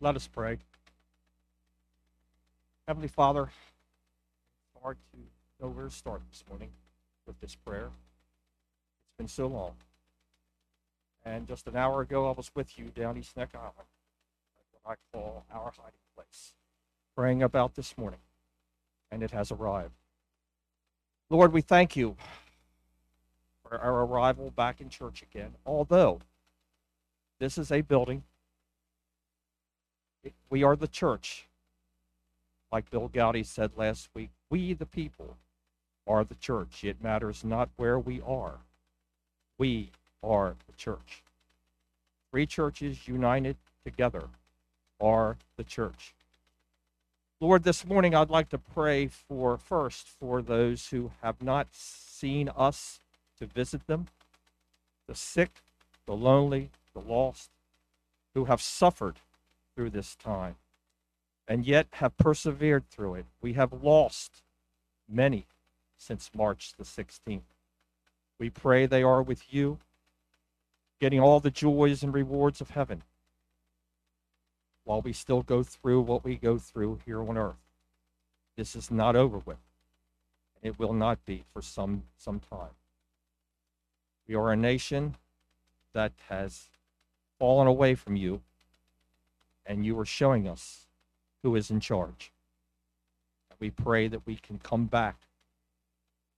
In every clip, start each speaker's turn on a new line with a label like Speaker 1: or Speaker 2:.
Speaker 1: Let us pray. Heavenly Father, it's hard to know where to start this morning with this prayer. It's been so long. And just an hour ago, I was with you down East Neck Island, what I call our hiding place, praying about this morning, and it has arrived. Lord, we thank you for our arrival back in church again, although this is a building. We are the church. Like Bill Gowdy said last week, we, the people, are the church. It matters not where we are. We are the church. Three churches united together are the church. Lord, this morning I'd like to pray for first for those who have not seen us to visit them, the sick, the lonely, the lost, who have suffered through this time and yet have persevered through it. We have lost many since March the 16th. We pray they are with you, getting all the joys and rewards of heaven while we still go through what we go through here on earth. This is not over with. It will not be for some, some time. We are a nation that has fallen away from you, and you are showing us who is in charge. We pray that we can come back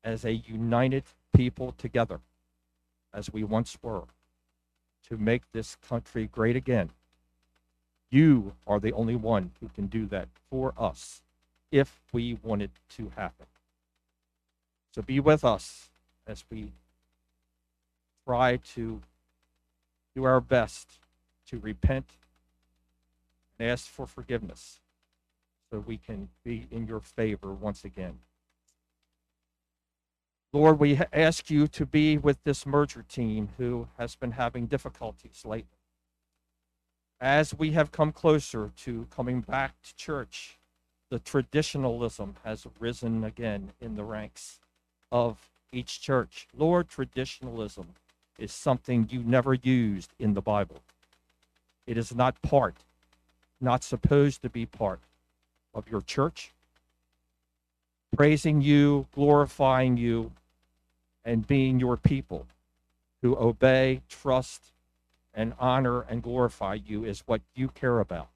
Speaker 1: as a united people together, as we once were, to make this country great again. You are the only one who can do that for us if we want it to happen. So be with us as we try to do our best to repent and ask for forgiveness so we can be in your favor once again. Lord, we ask you to be with this merger team who has been having difficulties lately. As we have come closer to coming back to church, the traditionalism has risen again in the ranks of each church. Lord, traditionalism is something you never used in the Bible. It is not part, not supposed to be part of your church. Praising you, glorifying you, and being your people who obey, trust, and honor and glorify you is what you care about.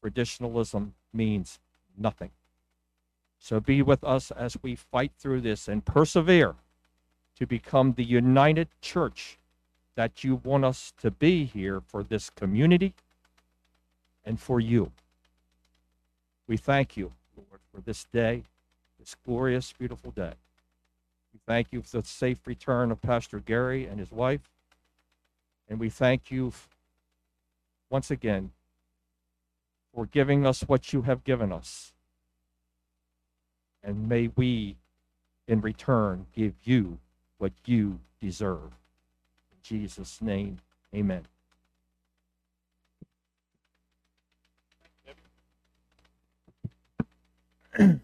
Speaker 1: Traditionalism means nothing. So be with us as we fight through this and persevere to become the united church that you want us to be here for this community and for you. We thank you, Lord, for this day, this glorious, beautiful day. We thank you for the safe return of Pastor Gary and his wife. And we thank you once again for giving us what you have given us. And may we, in return, give you what you deserve. In Jesus' name, amen.
Speaker 2: and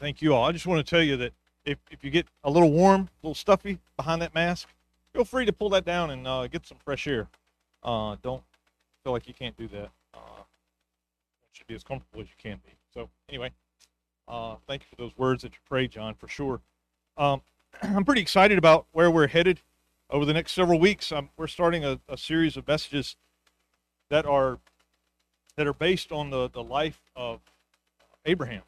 Speaker 2: thank you all. I just want to tell you that if, if you get a little warm, a little stuffy behind that mask, feel free to pull that down and uh, get some fresh air. Uh, don't feel like you can't do that. Uh, it should be as comfortable as you can be. So anyway, uh, thank you for those words that you prayed, John, for sure. Um, I'm pretty excited about where we're headed over the next several weeks. Um, we're starting a, a series of messages that are that are based on the, the life of Abraham.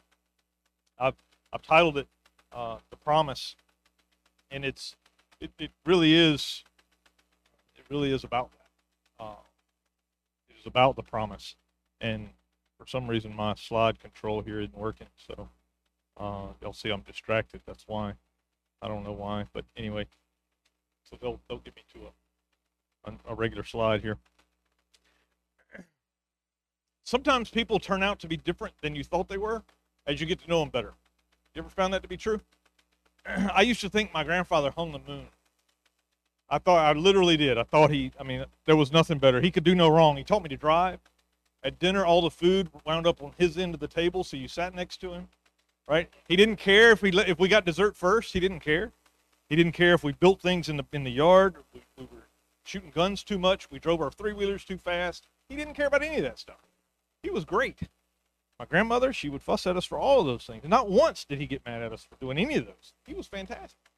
Speaker 2: I've I've titled it uh, "The Promise," and it's it, it really is it really is about that. Uh, it is about the promise, and for some reason my slide control here isn't working. So uh, you'll see I'm distracted. That's why. I don't know why, but anyway. So they'll they'll get me to a a regular slide here sometimes people turn out to be different than you thought they were as you get to know them better. You ever found that to be true? I used to think my grandfather hung the moon. I thought I literally did. I thought he, I mean, there was nothing better. He could do no wrong. He taught me to drive. At dinner, all the food wound up on his end of the table, so you sat next to him, right? He didn't care if we if we got dessert first. He didn't care. He didn't care if we built things in the in the yard. We, we were shooting guns too much. We drove our three wheelers too fast He didn't care about any of that stuff. He was great. My grandmother, she would fuss at us for all of those things. Not once did he get mad at us for doing any of those. He was fantastic.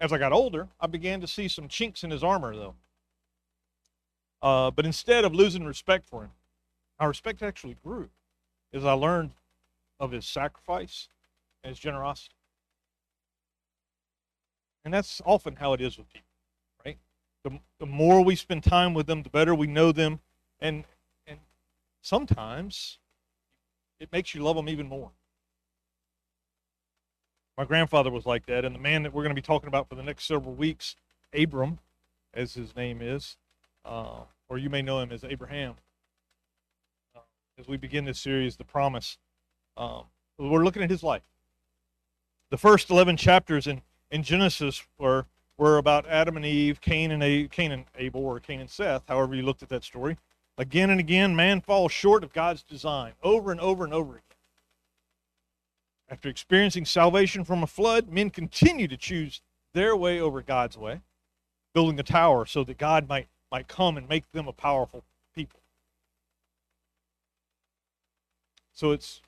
Speaker 2: As I got older, I began to see some chinks in his armor, though. Uh, but instead of losing respect for him, my respect actually grew as I learned of his sacrifice and his generosity. And that's often how it is with people, right? The, the more we spend time with them, the better we know them. And sometimes it makes you love them even more. My grandfather was like that. And the man that we're going to be talking about for the next several weeks, Abram, as his name is, uh, or you may know him as Abraham. Uh, as we begin this series, The Promise, um, we're looking at his life. The first 11 chapters in, in Genesis were, were about Adam and Eve, Cain and, A, Cain and Abel, or Cain and Seth, however you looked at that story. Again and again, man falls short of God's design over and over and over again. After experiencing salvation from a flood, men continue to choose their way over God's way, building a tower so that God might might come and make them a powerful people. So it's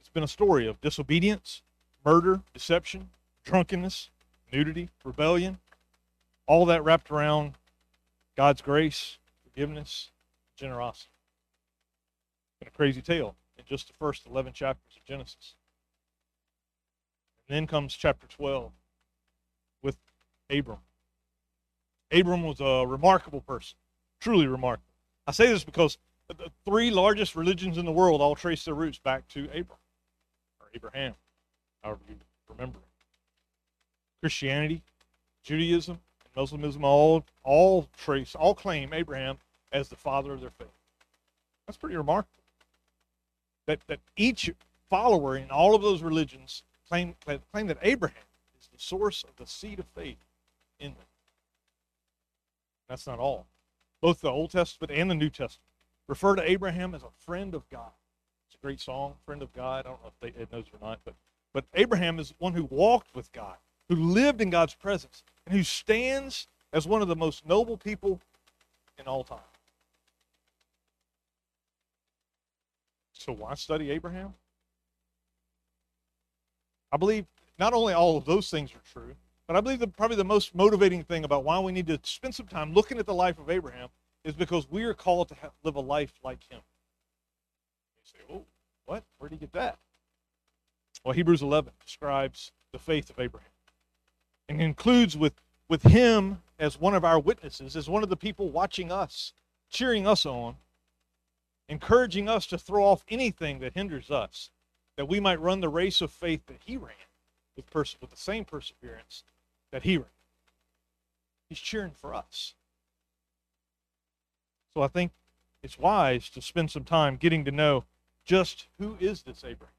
Speaker 2: it's been a story of disobedience, murder, deception, drunkenness, nudity, rebellion, all that wrapped around God's grace, forgiveness, generosity. It's been a crazy tale in just the first 11 chapters of Genesis. And then comes chapter 12 with Abram. Abram was a remarkable person, truly remarkable. I say this because the three largest religions in the world all trace their roots back to Abram, or Abraham, however you remember it. Christianity, Judaism, and Muslimism all all trace, all claim Abraham as the father of their faith. That's pretty remarkable. That that each follower in all of those religions claim claim that Abraham is the source of the seed of faith in them. That's not all. Both the Old Testament and the New Testament refer to Abraham as a friend of God. It's a great song, Friend of God. I don't know if they, Ed knows or not, but, but Abraham is one who walked with God, who lived in God's presence, and who stands as one of the most noble people in all time. So why study Abraham? I believe not only all of those things are true, but I believe that probably the most motivating thing about why we need to spend some time looking at the life of Abraham is because we are called to have, live a life like him. You say, oh, what? Where did he get that? Well, Hebrews 11 describes the faith of Abraham and includes with, with him as one of our witnesses, as one of the people watching us, cheering us on, encouraging us to throw off anything that hinders us, that we might run the race of faith that he ran with, pers- with the same perseverance that he ran. He's cheering for us. So I think it's wise to spend some time getting to know just who is this Abraham?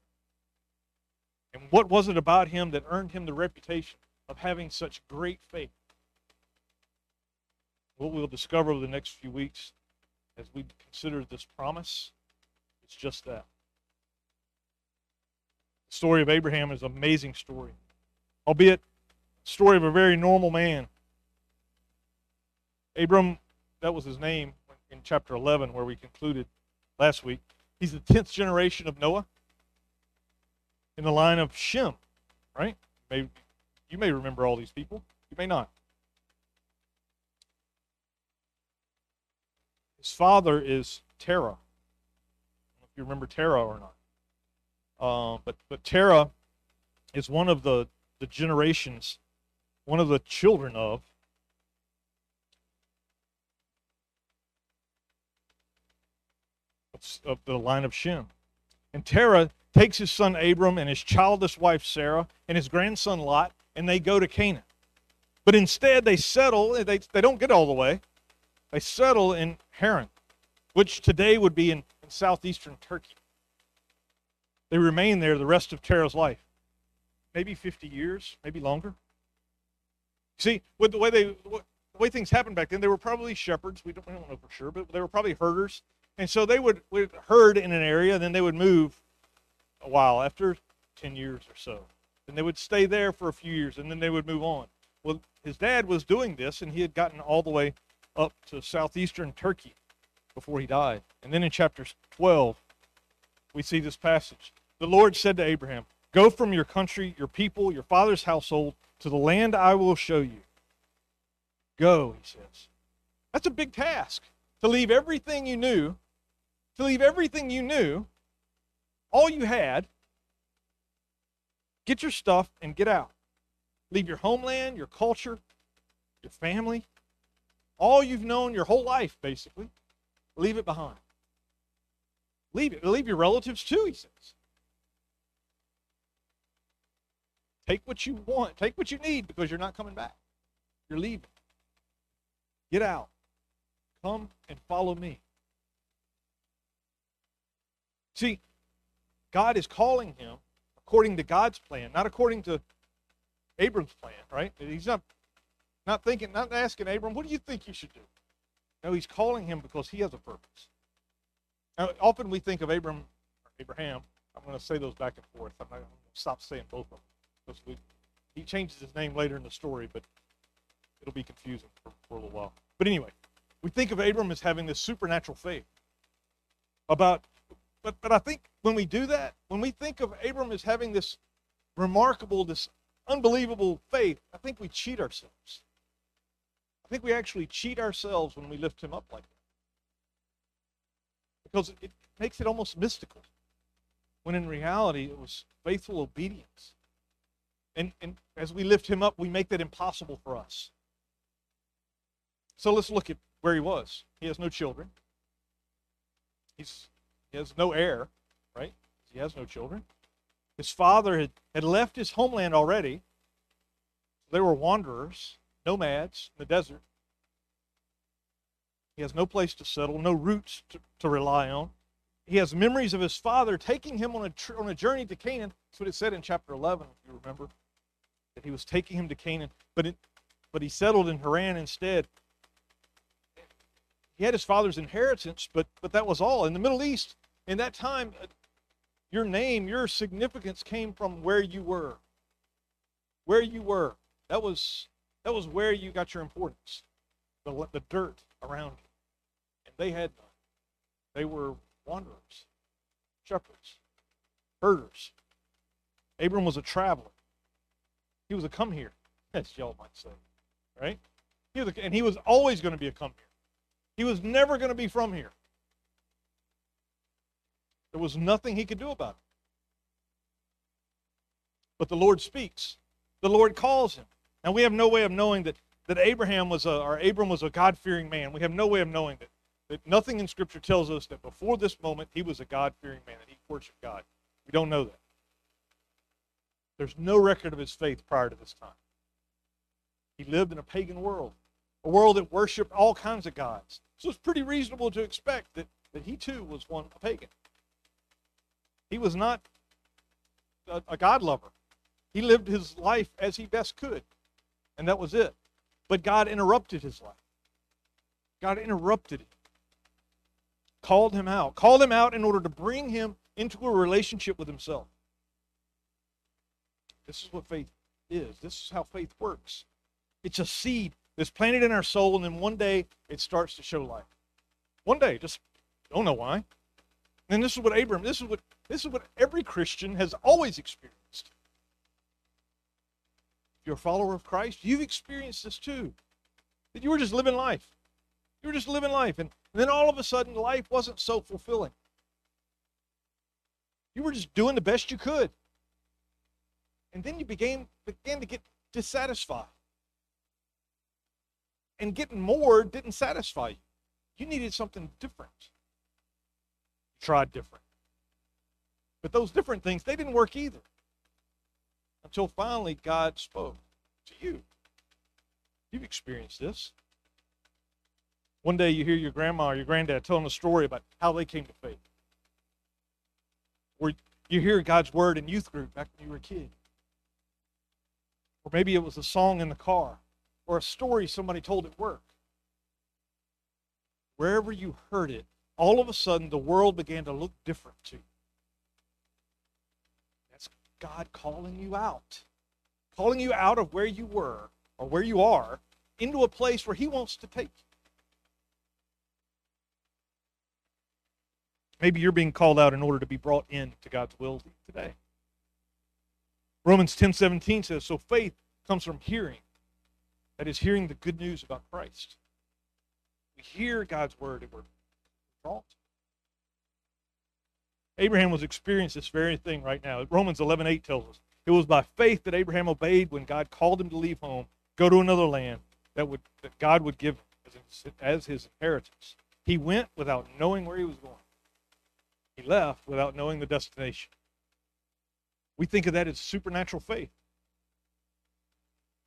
Speaker 2: And what was it about him that earned him the reputation of having such great faith? What we'll discover over the next few weeks as we consider this promise, it's just that. The story of Abraham is an amazing story, albeit story of a very normal man. Abram, that was his name in chapter 11, where we concluded last week. He's the 10th generation of Noah in the line of Shem, right? Maybe, you may remember all these people. You may not. His father is Terah. I don't know if you remember Terah or not. Uh, but but Terah is one of the, the generations one of the children of of the line of Shem. And Terah takes his son Abram and his childless wife Sarah and his grandson Lot, and they go to Canaan. But instead, they settle, they, they don't get all the way. They settle in Haran, which today would be in, in southeastern Turkey. They remain there the rest of Terah's life. Maybe 50 years, maybe longer. See, with the way they the way things happened back then, they were probably shepherds. We don't, we don't know for sure, but they were probably herders. And so they would, would herd in an area, and then they would move a while after 10 years or so. And they would stay there for a few years, and then they would move on. Well, his dad was doing this, and he had gotten all the way up to southeastern Turkey before he died. And then in chapter 12, we see this passage. The Lord said to Abraham, Go from your country, your people, your father's household, to the land I will show you. Go, he says. That's a big task to leave everything you knew, to leave everything you knew, all you had, get your stuff and get out. Leave your homeland, your culture, your family, all you've known your whole life, basically. Leave it behind. Leave it. Leave your relatives too, he says. Take what you want. Take what you need because you're not coming back. You're leaving. Get out. Come and follow me. See, God is calling him according to God's plan, not according to Abram's plan, right? He's not not thinking, not asking Abram, what do you think you should do? No, he's calling him because he has a purpose. Now, often we think of Abram, Abraham. I'm going to say those back and forth. I'm not going to stop saying both of them because we, he changes his name later in the story, but it'll be confusing for, for a little while. But anyway, we think of Abram as having this supernatural faith. About, but but I think when we do that, when we think of Abram as having this remarkable, this unbelievable faith, I think we cheat ourselves. I think we actually cheat ourselves when we lift him up like that. Because it makes it almost mystical. When in reality, it was faithful obedience. And, and as we lift him up, we make that impossible for us. So let's look at where he was. He has no children. He's, he has no heir, right? He has no children. His father had, had left his homeland already. They were wanderers nomads in the desert. He has no place to settle, no roots to, to rely on. He has memories of his father taking him on a, tr- on a journey to Canaan. That's what it said in chapter 11, if you remember, that he was taking him to Canaan. But, it, but he settled in Haran instead. He had his father's inheritance, but, but that was all. In the Middle East, in that time, uh, your name, your significance came from where you were. Where you were. That was that was where you got your importance, the, the dirt around you. And they had none. They were wanderers, shepherds, herders. Abram was a traveler. He was a come here, as y'all might say, right? He was a, and he was always going to be a come here. He was never going to be from here. There was nothing he could do about it. But the Lord speaks. The Lord calls him. And we have no way of knowing that, that Abraham was a, or Abram was a God fearing man. We have no way of knowing that, that nothing in Scripture tells us that before this moment he was a God fearing man, that he worshiped God. We don't know that. There's no record of his faith prior to this time. He lived in a pagan world, a world that worshiped all kinds of gods. So it's pretty reasonable to expect that, that he too was one a pagan. He was not a, a God lover. He lived his life as he best could. And that was it. But God interrupted his life. God interrupted it. Called him out. Called him out in order to bring him into a relationship with himself. This is what faith is. This is how faith works. It's a seed that's planted in our soul, and then one day it starts to show life. One day, just don't know why. And this is what Abram, this is what this is what every Christian has always experienced you're a follower of Christ, you've experienced this too. That you were just living life. You were just living life. And, and then all of a sudden, life wasn't so fulfilling. You were just doing the best you could. And then you began, began to get dissatisfied. And getting more didn't satisfy you. You needed something different. You tried different. But those different things, they didn't work either until finally God spoke to you. You've experienced this. One day you hear your grandma or your granddad telling a story about how they came to faith. Or you hear God's word in youth group back when you were a kid. Or maybe it was a song in the car or a story somebody told at work. Wherever you heard it, all of a sudden the world began to look different to you. God calling you out, calling you out of where you were or where you are into a place where He wants to take you. Maybe you're being called out in order to be brought into God's will today. Romans 10:17 says, "So faith comes from hearing, that is hearing the good news about Christ. We hear God's word and we're brought. Abraham was experiencing this very thing right now. Romans 11:8 tells us, "It was by faith that Abraham obeyed when God called him to leave home, go to another land that would that God would give as as his inheritance. He went without knowing where he was going. He left without knowing the destination. We think of that as supernatural faith.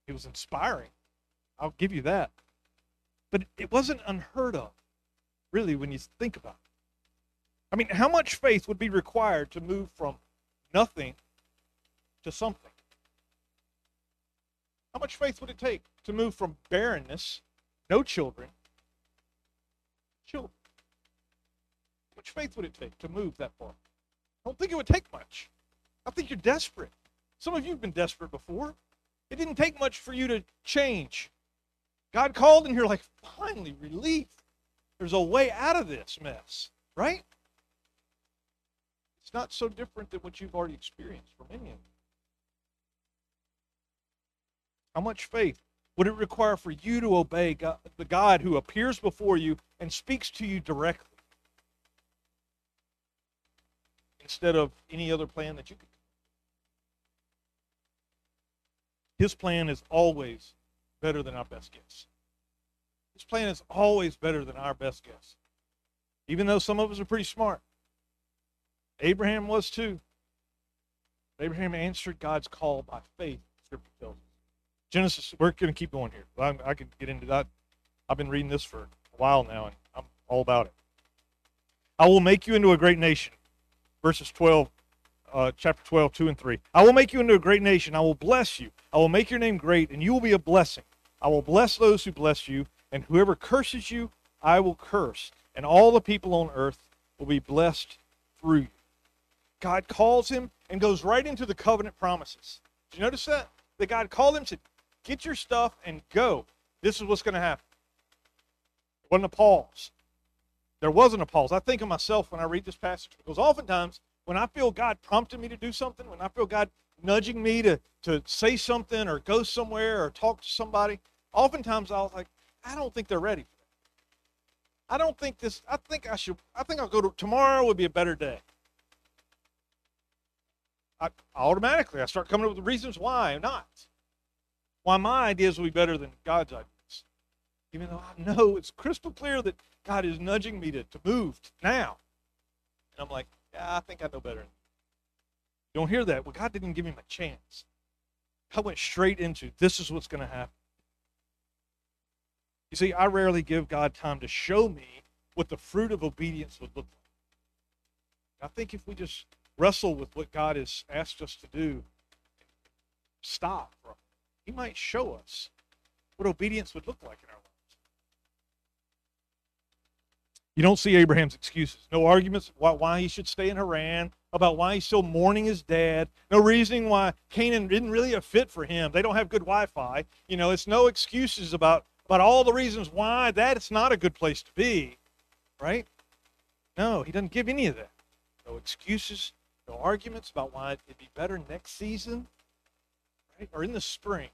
Speaker 2: It was inspiring. I'll give you that. But it wasn't unheard of, really, when you think about it. I mean, how much faith would be required to move from nothing to something? How much faith would it take to move from barrenness, no children, children? How much faith would it take to move that far? I don't think it would take much. I think you're desperate. Some of you have been desperate before. It didn't take much for you to change. God called and you're like, finally, relief. There's a way out of this mess, right? It's not so different than what you've already experienced for many of you. How much faith would it require for you to obey God, the God who appears before you and speaks to you directly instead of any other plan that you could? His plan is always better than our best guess. His plan is always better than our best guess. Even though some of us are pretty smart. Abraham was too. Abraham answered God's call by faith, Scripture tells us. Genesis, we're going to keep going here. I, I get into that. I've been reading this for a while now, and I'm all about it. I will make you into a great nation. Verses 12, uh, chapter 12, 2 and 3. I will make you into a great nation. I will bless you. I will make your name great, and you will be a blessing. I will bless those who bless you, and whoever curses you, I will curse. And all the people on earth will be blessed through you. God calls him and goes right into the covenant promises. Did you notice that? That God called him, said, Get your stuff and go. This is what's going to happen. It wasn't a pause. There wasn't a pause. I think of myself when I read this passage because oftentimes when I feel God prompting me to do something, when I feel God nudging me to, to say something or go somewhere or talk to somebody, oftentimes I was like, I don't think they're ready. I don't think this, I think I should, I think I'll go to, tomorrow would be a better day. I, automatically, I start coming up with reasons why not. Why my ideas will be better than God's ideas. Even though I know it's crystal clear that God is nudging me to, to move now. And I'm like, yeah, I think I know better. You don't hear that. Well, God didn't give him a chance. I went straight into this is what's going to happen. You see, I rarely give God time to show me what the fruit of obedience would look like. I think if we just wrestle with what God has asked us to do, stop, He might show us what obedience would look like in our lives. You don't see Abraham's excuses. No arguments about why he should stay in Haran, about why he's still mourning his dad. No reasoning why Canaan isn't really a fit for him. They don't have good Wi-Fi. You know, it's no excuses about about all the reasons why that it's not a good place to be, right? No, he doesn't give any of that. No excuses, arguments about why it'd be better next season, right? Or in the spring.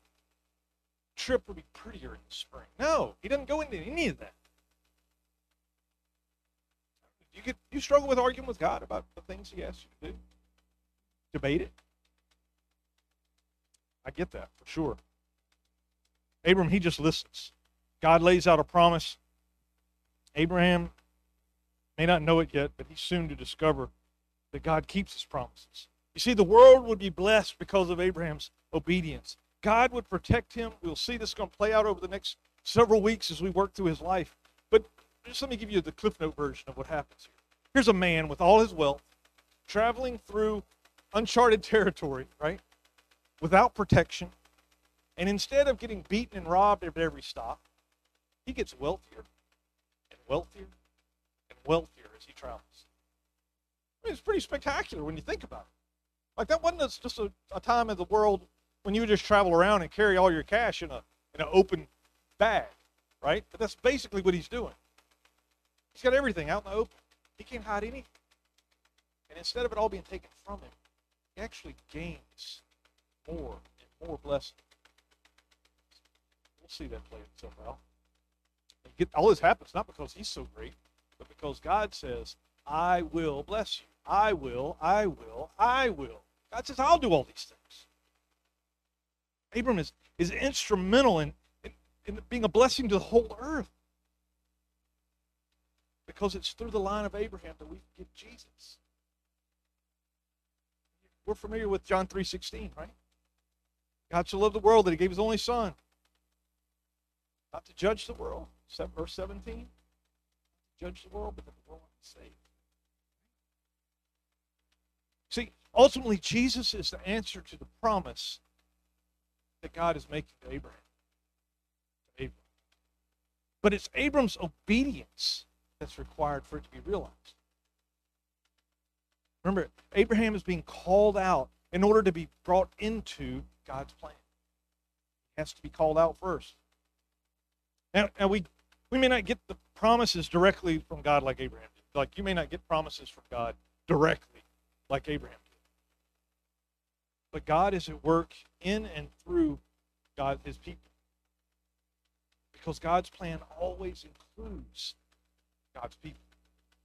Speaker 2: Trip would be prettier in the spring. No, he doesn't go into any of that. You get you struggle with arguing with God about the things He asks you to do. Debate it. I get that for sure. Abram, he just listens. God lays out a promise. Abraham may not know it yet, but he's soon to discover that God keeps his promises. You see, the world would be blessed because of Abraham's obedience. God would protect him. We'll see this going to play out over the next several weeks as we work through his life. But just let me give you the Cliff Note version of what happens here. Here's a man with all his wealth traveling through uncharted territory, right? Without protection. And instead of getting beaten and robbed at every stop, he gets wealthier and wealthier and wealthier as he travels. Mean, it's pretty spectacular when you think about it. Like that wasn't just a, a time in the world when you would just travel around and carry all your cash in a in an open bag, right? But that's basically what he's doing. He's got everything out in the open. He can't hide anything. And instead of it all being taken from him, he actually gains more and more blessing. We'll see that play itself out. Get, all this happens not because he's so great, but because God says, I will bless you. I will, I will, I will. God says, I'll do all these things. Abram is, is instrumental in, in, in being a blessing to the whole earth. Because it's through the line of Abraham that we get Jesus. We're familiar with John 3.16, right? God so loved the world that he gave his only son. Not to judge the world, verse 17. Judge the world, but that the world be saved. See, ultimately, Jesus is the answer to the promise that God is making to Abraham. To Abram. But it's Abram's obedience that's required for it to be realized. Remember, Abraham is being called out in order to be brought into God's plan. He has to be called out first. Now, now we we may not get the promises directly from God like Abraham did. Like you may not get promises from God directly like Abraham. But God is at work in and through God his people. Because God's plan always includes God's people.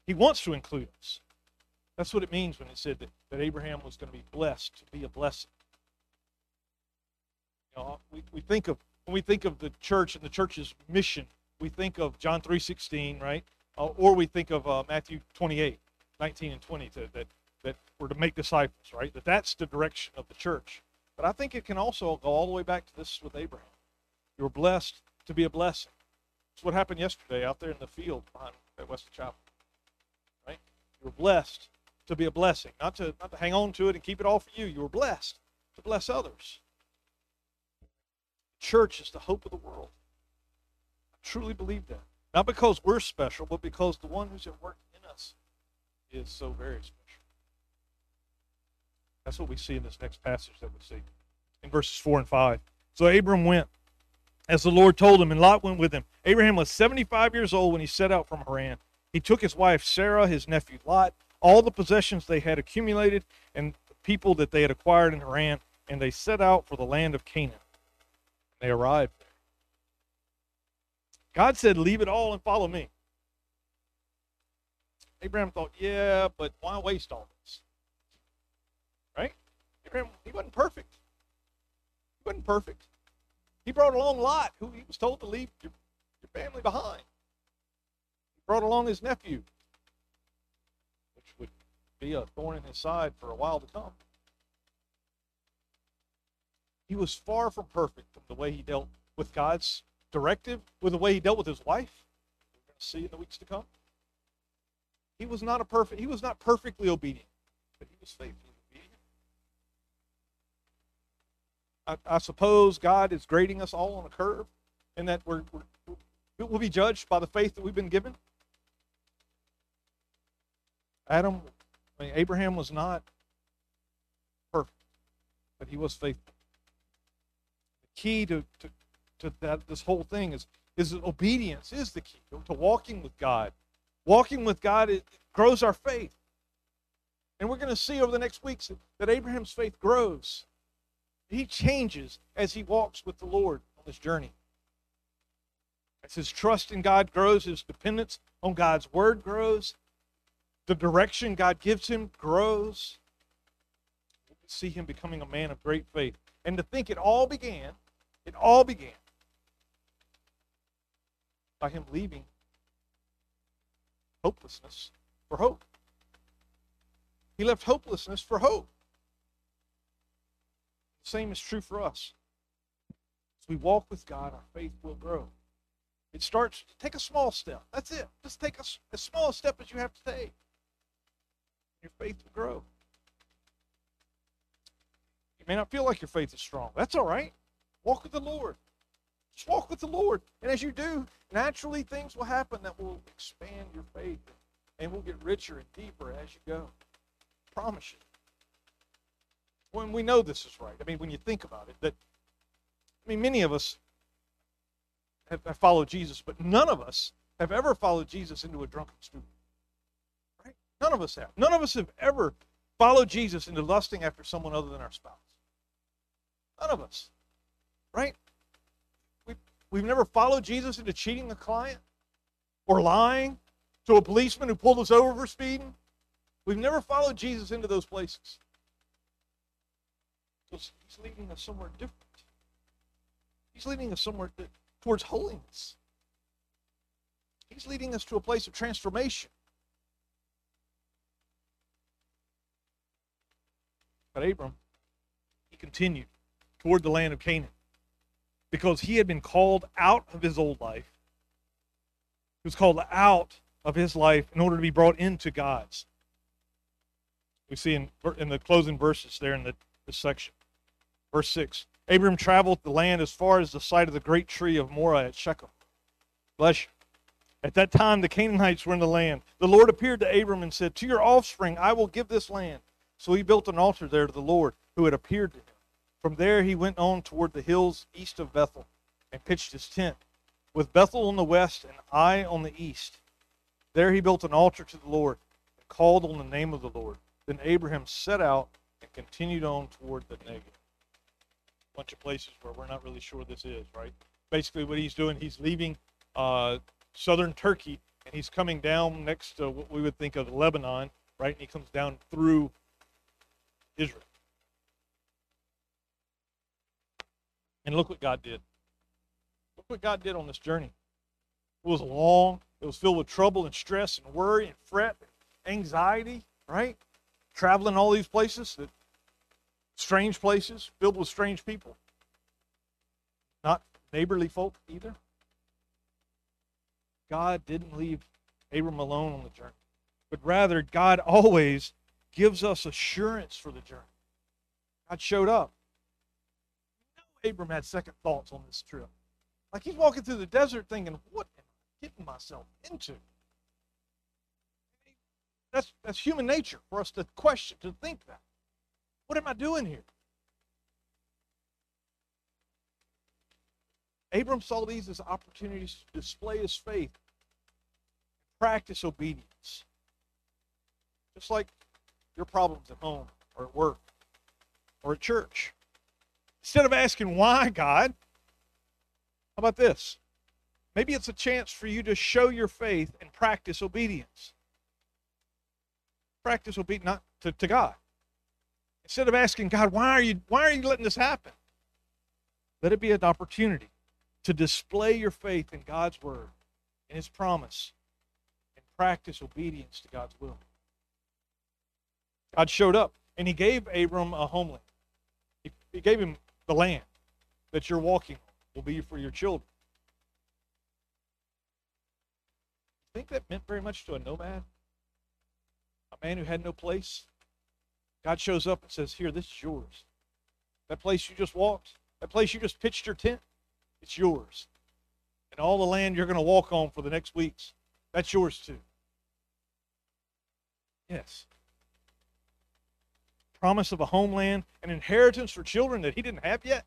Speaker 2: He wants to include us. That's what it means when it said that, that Abraham was going to be blessed, to be a blessing. You know, we, we think of when we think of the church and the church's mission, we think of John 3.16, right? Uh, or we think of uh, Matthew 28, 19 and 20, to, that, that we're to make disciples, right? That that's the direction of the church. But I think it can also go all the way back to this with Abraham. You were blessed to be a blessing. It's what happened yesterday out there in the field behind at Weston Chapel. Right? You were blessed to be a blessing, not to not to hang on to it and keep it all for you. You were blessed to bless others. Church is the hope of the world. I truly believe that. Not because we're special, but because the one who's at work in us is so very special. That's what we see in this next passage that we see in verses 4 and 5. So Abram went as the Lord told him, and Lot went with him. Abraham was 75 years old when he set out from Haran. He took his wife Sarah, his nephew Lot, all the possessions they had accumulated, and the people that they had acquired in Haran, and they set out for the land of Canaan. They arrived there. God said, Leave it all and follow me. Abraham thought, Yeah, but why waste all this? He wasn't perfect. He wasn't perfect. He brought along Lot, who he was told to leave your, your family behind. He brought along his nephew, which would be a thorn in his side for a while to come. He was far from perfect from the way he dealt with God's directive, with the way he dealt with his wife. We're going to see in the weeks to come. He was not a perfect. He was not perfectly obedient, but he was faithfully obedient. I, I suppose God is grading us all on a curve, and that we're, we're we'll be judged by the faith that we've been given. Adam, I mean, Abraham was not perfect, but he was faithful The key to, to, to that this whole thing is is obedience is the key to walking with God. Walking with God it grows our faith. And we're going to see over the next weeks that Abraham's faith grows. He changes as he walks with the Lord on this journey. As his trust in God grows, his dependence on God's word grows, the direction God gives him grows. We see him becoming a man of great faith. And to think it all began it all began by him leaving hopelessness for hope. He left hopelessness for hope. Same is true for us. As we walk with God, our faith will grow. It starts, take a small step. That's it. Just take a, as small a step as you have to take. Your faith will grow. You may not feel like your faith is strong. That's all right. Walk with the Lord. Just walk with the Lord. And as you do, naturally things will happen that will expand your faith and will get richer and deeper as you go. I promise you. When we know this is right, I mean, when you think about it, that, I mean, many of us have, have followed Jesus, but none of us have ever followed Jesus into a drunken stupor. Right? None of us have. None of us have ever followed Jesus into lusting after someone other than our spouse. None of us. Right? We, we've never followed Jesus into cheating a client or lying to a policeman who pulled us over for speeding. We've never followed Jesus into those places. He's leading us somewhere different. He's leading us somewhere towards holiness. He's leading us to a place of transformation. But Abram, he continued toward the land of Canaan because he had been called out of his old life. He was called out of his life in order to be brought into God's. We see in, in the closing verses there in the, this section. Verse 6 Abram traveled the land as far as the site of the great tree of Moreh at Shechem. Bless you. At that time, the Canaanites were in the land. The Lord appeared to Abram and said, To your offspring I will give this land. So he built an altar there to the Lord who had appeared to him. From there he went on toward the hills east of Bethel and pitched his tent, with Bethel on the west and Ai on the east. There he built an altar to the Lord and called on the name of the Lord. Then Abraham set out and continued on toward the Negev. Bunch of places where we're not really sure this is, right? Basically, what he's doing, he's leaving uh, southern Turkey and he's coming down next to what we would think of Lebanon, right? And he comes down through Israel. And look what God did. Look what God did on this journey. It was long, it was filled with trouble and stress and worry and fret and anxiety, right? Traveling all these places, that strange places, filled with strange people. Not neighborly folk either. God didn't leave Abram alone on the journey, but rather, God always gives us assurance for the journey. God showed up. Abram had second thoughts on this trip. Like he's walking through the desert thinking, what am I getting myself into? That's, that's human nature for us to question, to think that. What am I doing here? Abram saw these as opportunities to display his faith, practice obedience. Just like your problems at home or at work or at church. Instead of asking why, God, how about this? Maybe it's a chance for you to show your faith and practice obedience. Practice obedience not to, to God. Instead of asking God, why are you why are you letting this happen? Let it be an opportunity to display your faith in God's word and his promise and practice obedience to God's will. God showed up and he gave Abram a homeland. He, he gave him the land that you're walking on will be for your children. I think that meant very much to a nomad, a man who had no place. God shows up and says, Here, this is yours. That place you just walked, that place you just pitched your tent, it's yours. And all the land you're going to walk on for the next weeks, that's yours too. Yes promise of a homeland, an inheritance for children that he didn't have yet?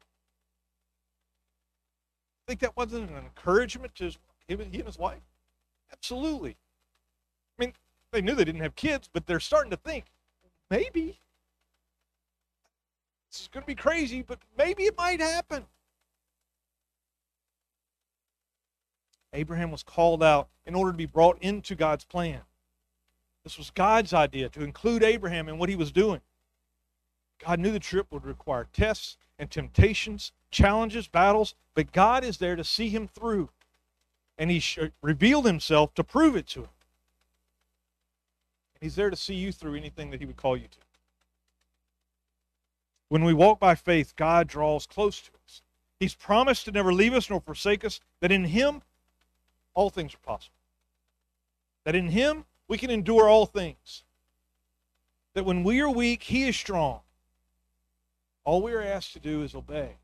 Speaker 2: I Think that wasn't an encouragement to his, he and his wife? Absolutely. I mean, they knew they didn't have kids, but they're starting to think, maybe. Is going to be crazy, but maybe it might happen. Abraham was called out in order to be brought into God's plan. This was God's idea to include Abraham in what he was doing. God knew the trip would require tests and temptations, challenges, battles, but God is there to see him through. And he revealed himself to prove it to him. He's there to see you through anything that he would call you to. When we walk by faith, God draws close to us. He's promised to never leave us nor forsake us, that in him all things are possible. That in him we can endure all things. That when we are weak, he is strong. All we are asked to do is obey,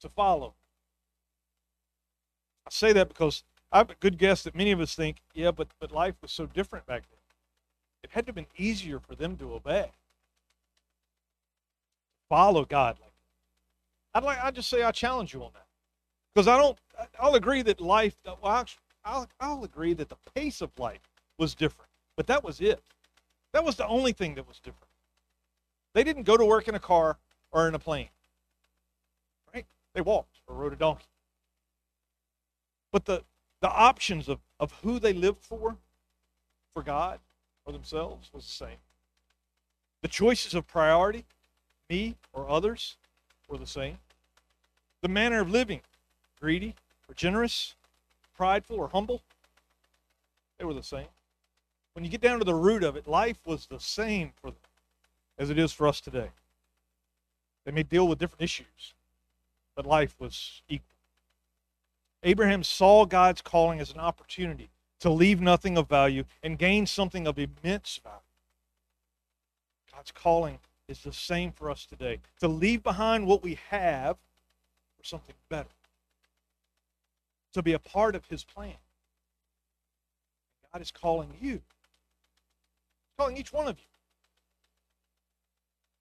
Speaker 2: to follow. I say that because I have a good guess that many of us think, yeah, but, but life was so different back then. It had to have been easier for them to obey. Follow God. I'd like I just say I challenge you on that. Because I don't I'll agree that life well I'll, I'll agree that the pace of life was different. But that was it. That was the only thing that was different. They didn't go to work in a car or in a plane. Right? They walked or rode a donkey. But the, the options of, of who they lived for, for God or themselves, was the same. The choices of priority, me or others, were the same. The manner of living, greedy or generous, prideful or humble, they were the same. When you get down to the root of it, life was the same for them as it is for us today. They may deal with different issues, but life was equal. Abraham saw God's calling as an opportunity to leave nothing of value and gain something of immense value. God's calling is the same for us today to leave behind what we have for something better, to be a part of His plan. God is calling you, calling each one of you.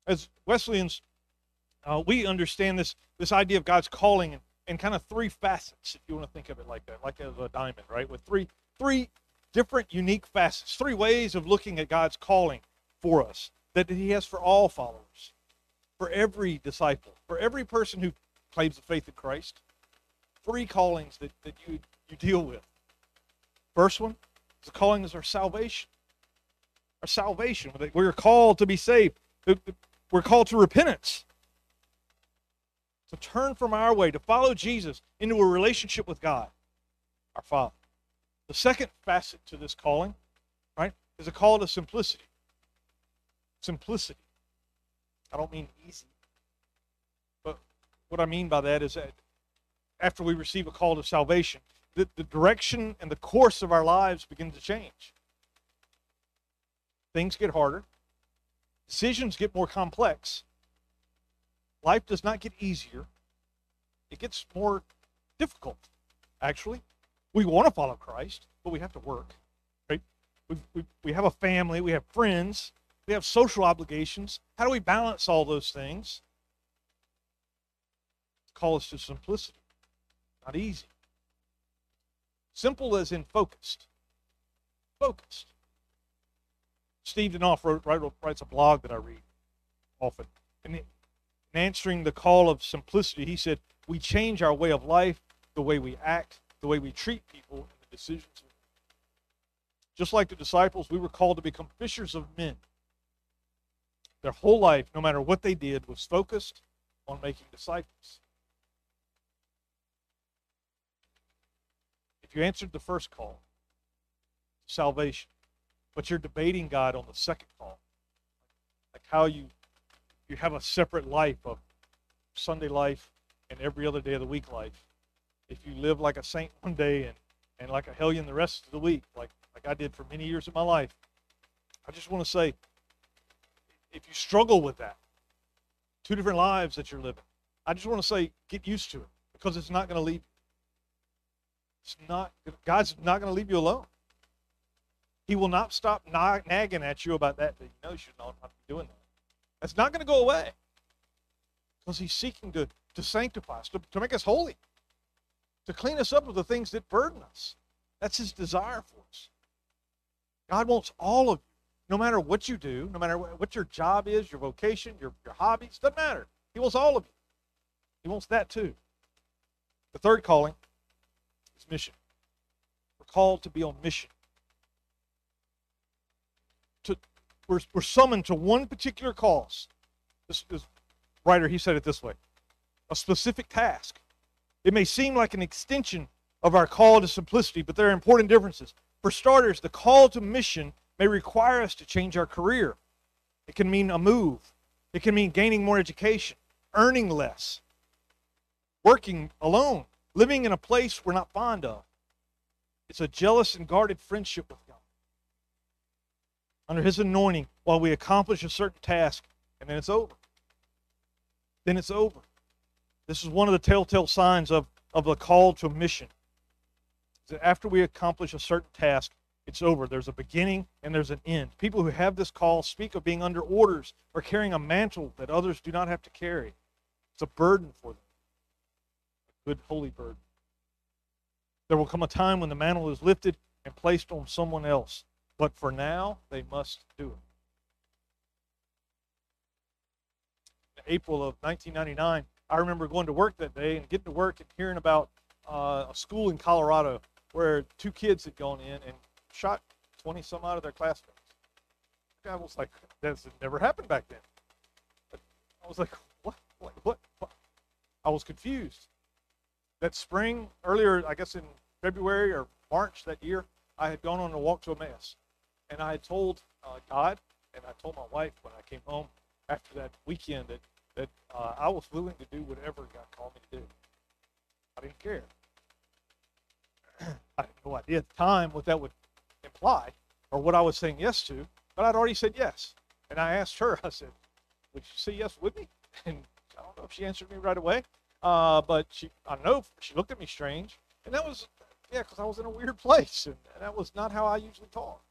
Speaker 2: As Wesleyans, uh, we understand this, this idea of God's calling in, in kind of three facets, if you want to think of it like that, like as a diamond, right? With three, three different unique facets, three ways of looking at God's calling for us that He has for all followers, for every disciple, for every person who claims the faith in Christ. Three callings that, that you, you deal with. First one, the calling is our salvation. Our salvation. We're called to be saved. We're called to repentance. To turn from our way, to follow Jesus into a relationship with God, our Father. The second facet to this calling, right, is a call to simplicity. Simplicity. I don't mean easy. But what I mean by that is that after we receive a call to salvation, the, the direction and the course of our lives begin to change. Things get harder, decisions get more complex. Life does not get easier, it gets more difficult, actually. We want to follow Christ, but we have to work. Right? We, we, we have a family, we have friends, we have social obligations. How do we balance all those things? Call us to simplicity. Not easy. Simple as in focused. Focused. Steve DeNeff wrote, write, writes a blog that I read often. And in answering the call of simplicity, he said, We change our way of life, the way we act, the way we treat people, and the decisions we make. Just like the disciples, we were called to become fishers of men. Their whole life, no matter what they did, was focused on making disciples. If you answered the first call, salvation, but you're debating God on the second call, like how you you have a separate life of Sunday life and every other day of the week life. If you live like a saint one day and, and like a hellion the rest of the week, like like I did for many years of my life, I just want to say, if you struggle with that, two different lives that you're living, I just want to say, get used to it because it's not going to leave it's not God's not going to leave you alone. He will not stop nagging at you about that. That you know you should not be doing that. That's not going to go away because He's seeking to to sanctify us, to, to make us holy, to clean us up of the things that burden us. That's His desire for us. God wants all of you, no matter what you do, no matter what your job is, your vocation, your, your hobbies, doesn't matter. He wants all of you. He wants that too. The third calling is mission. We're called to be on mission. To, we're, we're summoned to one particular cause. This, this writer, he said it this way a specific task. It may seem like an extension of our call to simplicity, but there are important differences. For starters, the call to mission may require us to change our career. It can mean a move, it can mean gaining more education, earning less, working alone, living in a place we're not fond of. It's a jealous and guarded friendship with God. Under His anointing, while we accomplish a certain task, and then it's over. Then it's over. This is one of the telltale signs of, of a call to mission. That after we accomplish a certain task, it's over. There's a beginning and there's an end. People who have this call speak of being under orders or carrying a mantle that others do not have to carry. It's a burden for them, a good holy burden. There will come a time when the mantle is lifted and placed on someone else, but for now, they must do it. In April of 1999, I remember going to work that day and getting to work and hearing about uh, a school in Colorado where two kids had gone in and shot 20 some out of their classmates. I was like, that's never happened back then. I was like, what? What? what? I was confused. That spring, earlier, I guess in February or March that year, I had gone on a walk to Emmaus. And I had told uh, God, and I told my wife when I came home after that weekend that, that uh, I was willing to do whatever God called me to do. I didn't care. I had no idea at the time what that would imply or what I was saying yes to, but I'd already said yes. And I asked her, I said, Would you say yes with me? And I don't know if she answered me right away, uh, but she, I know she looked at me strange. And that was, yeah, because I was in a weird place, and that was not how I usually talk.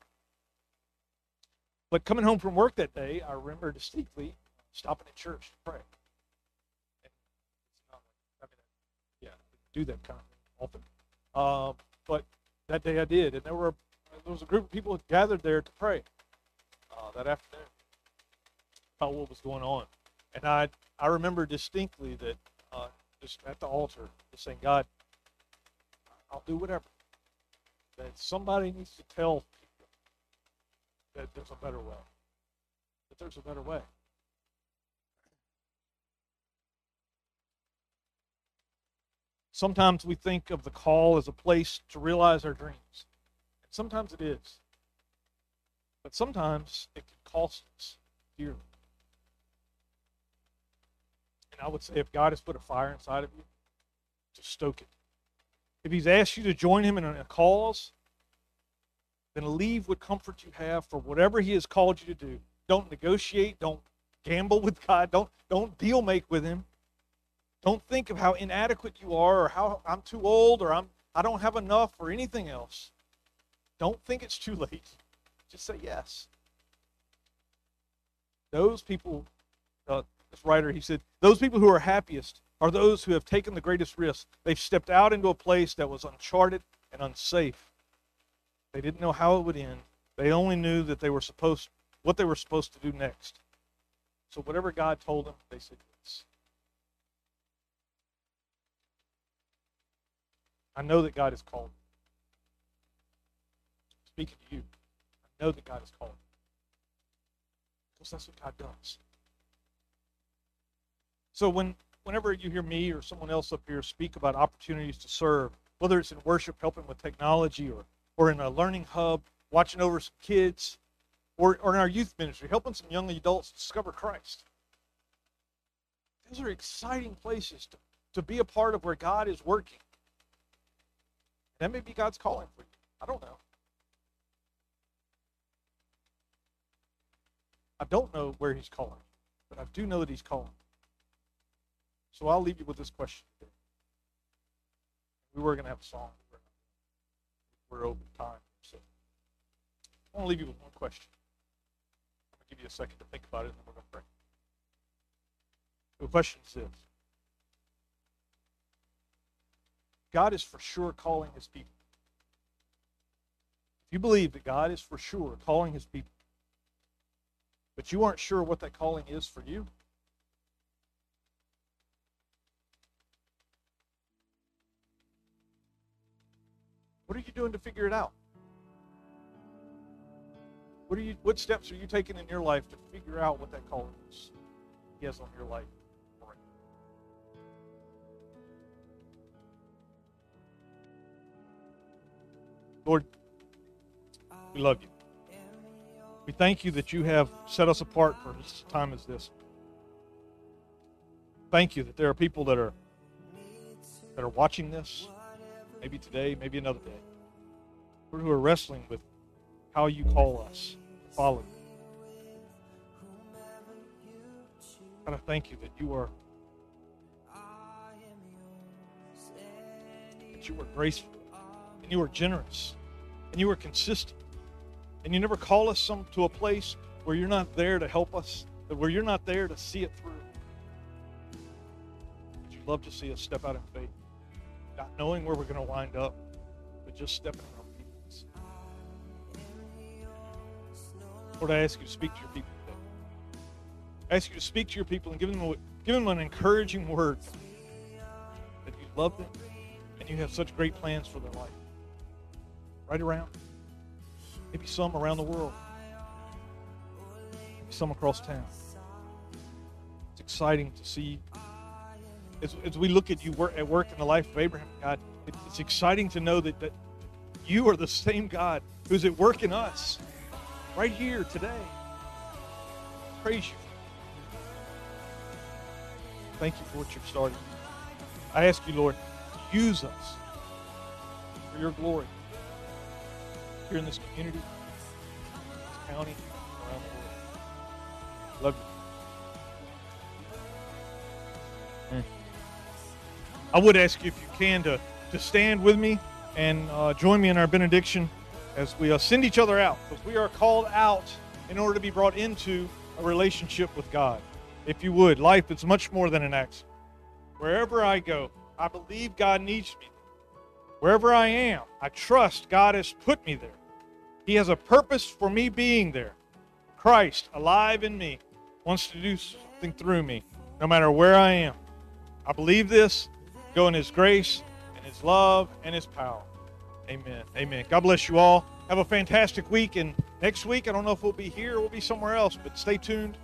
Speaker 2: But coming home from work that day, I remember distinctly stopping at church to pray. Yeah, do that kind of often. Um, but that day I did, and there were there was a group of people gathered there to pray uh, that afternoon about what was going on, and I I remember distinctly that uh, just at the altar, just saying, God, I'll do whatever. That somebody needs to tell people that there's a better way. That there's a better way. Sometimes we think of the call as a place to realize our dreams. Sometimes it is. But sometimes it can cost us dearly. And I would say if God has put a fire inside of you, to stoke it. If He's asked you to join Him in a cause, then leave what comfort you have for whatever He has called you to do. Don't negotiate. Don't gamble with God. Don't, don't deal make with Him. Don't think of how inadequate you are or how I'm too old or I'm, I don't have enough or anything else. Don't think it's too late. Just say yes. Those people, uh, this writer, he said, those people who are happiest are those who have taken the greatest risk. They've stepped out into a place that was uncharted and unsafe. They didn't know how it would end. They only knew that they were supposed what they were supposed to do next. So whatever God told them, they said yes. I know that God has called me. Speaking to you, I know that God has called me. Because that's what God does. So when whenever you hear me or someone else up here speak about opportunities to serve, whether it's in worship, helping with technology, or or in a learning hub, watching over some kids, or, or in our youth ministry, helping some young adults discover Christ. Those are exciting places to, to be a part of where God is working. That may be God's calling for you. I don't know. I don't know where He's calling, but I do know that He's calling. So I'll leave you with this question. We were going to have a song. We're over time. So I want to leave you with one question. To give you a second to think about it, and then we're going to pray. The question is this God is for sure calling his people. If you believe that God is for sure calling his people, but you aren't sure what that calling is for you, what are you doing to figure it out? What are you what steps are you taking in your life to figure out what that calling is he has on your life? Lord, we love you. We thank you that you have set us apart for such a time as this. Thank you that there are people that are that are watching this, maybe today, maybe another day, who are wrestling with how you call us to follow you. God, I thank you that you are that you are graceful and you are generous and you are consistent and you never call us some to a place where you're not there to help us where you're not there to see it through but you love to see us step out in faith not knowing where we're going to wind up but just stepping in obedience lord i ask you to speak to your people today i ask you to speak to your people and give them Give them an encouraging word that you love them and you have such great plans for their life. Right around. Maybe some around the world. Maybe some across town. It's exciting to see as, as we look at you work, at work in the life of Abraham, God, it, it's exciting to know that, that you are the same God who's at work in us right here today. Praise you. Thank you for what you've started. I ask you, Lord, use us for your glory here in this community, this county, around the world. Love you. Mm. I would ask you, if you can, to, to stand with me and uh, join me in our benediction as we uh, send each other out, because we are called out in order to be brought into a relationship with God. If you would, life is much more than an accident. Wherever I go, I believe God needs me. Wherever I am, I trust God has put me there. He has a purpose for me being there. Christ, alive in me, wants to do something through me, no matter where I am. I believe this. Go in His grace and His love and His power. Amen. Amen. God bless you all. Have a fantastic week. And next week, I don't know if we'll be here or we'll be somewhere else, but stay tuned.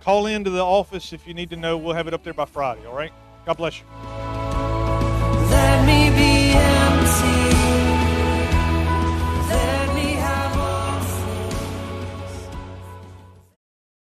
Speaker 2: Call into the office if you need to know. We'll have it up there by Friday. All right. God bless you.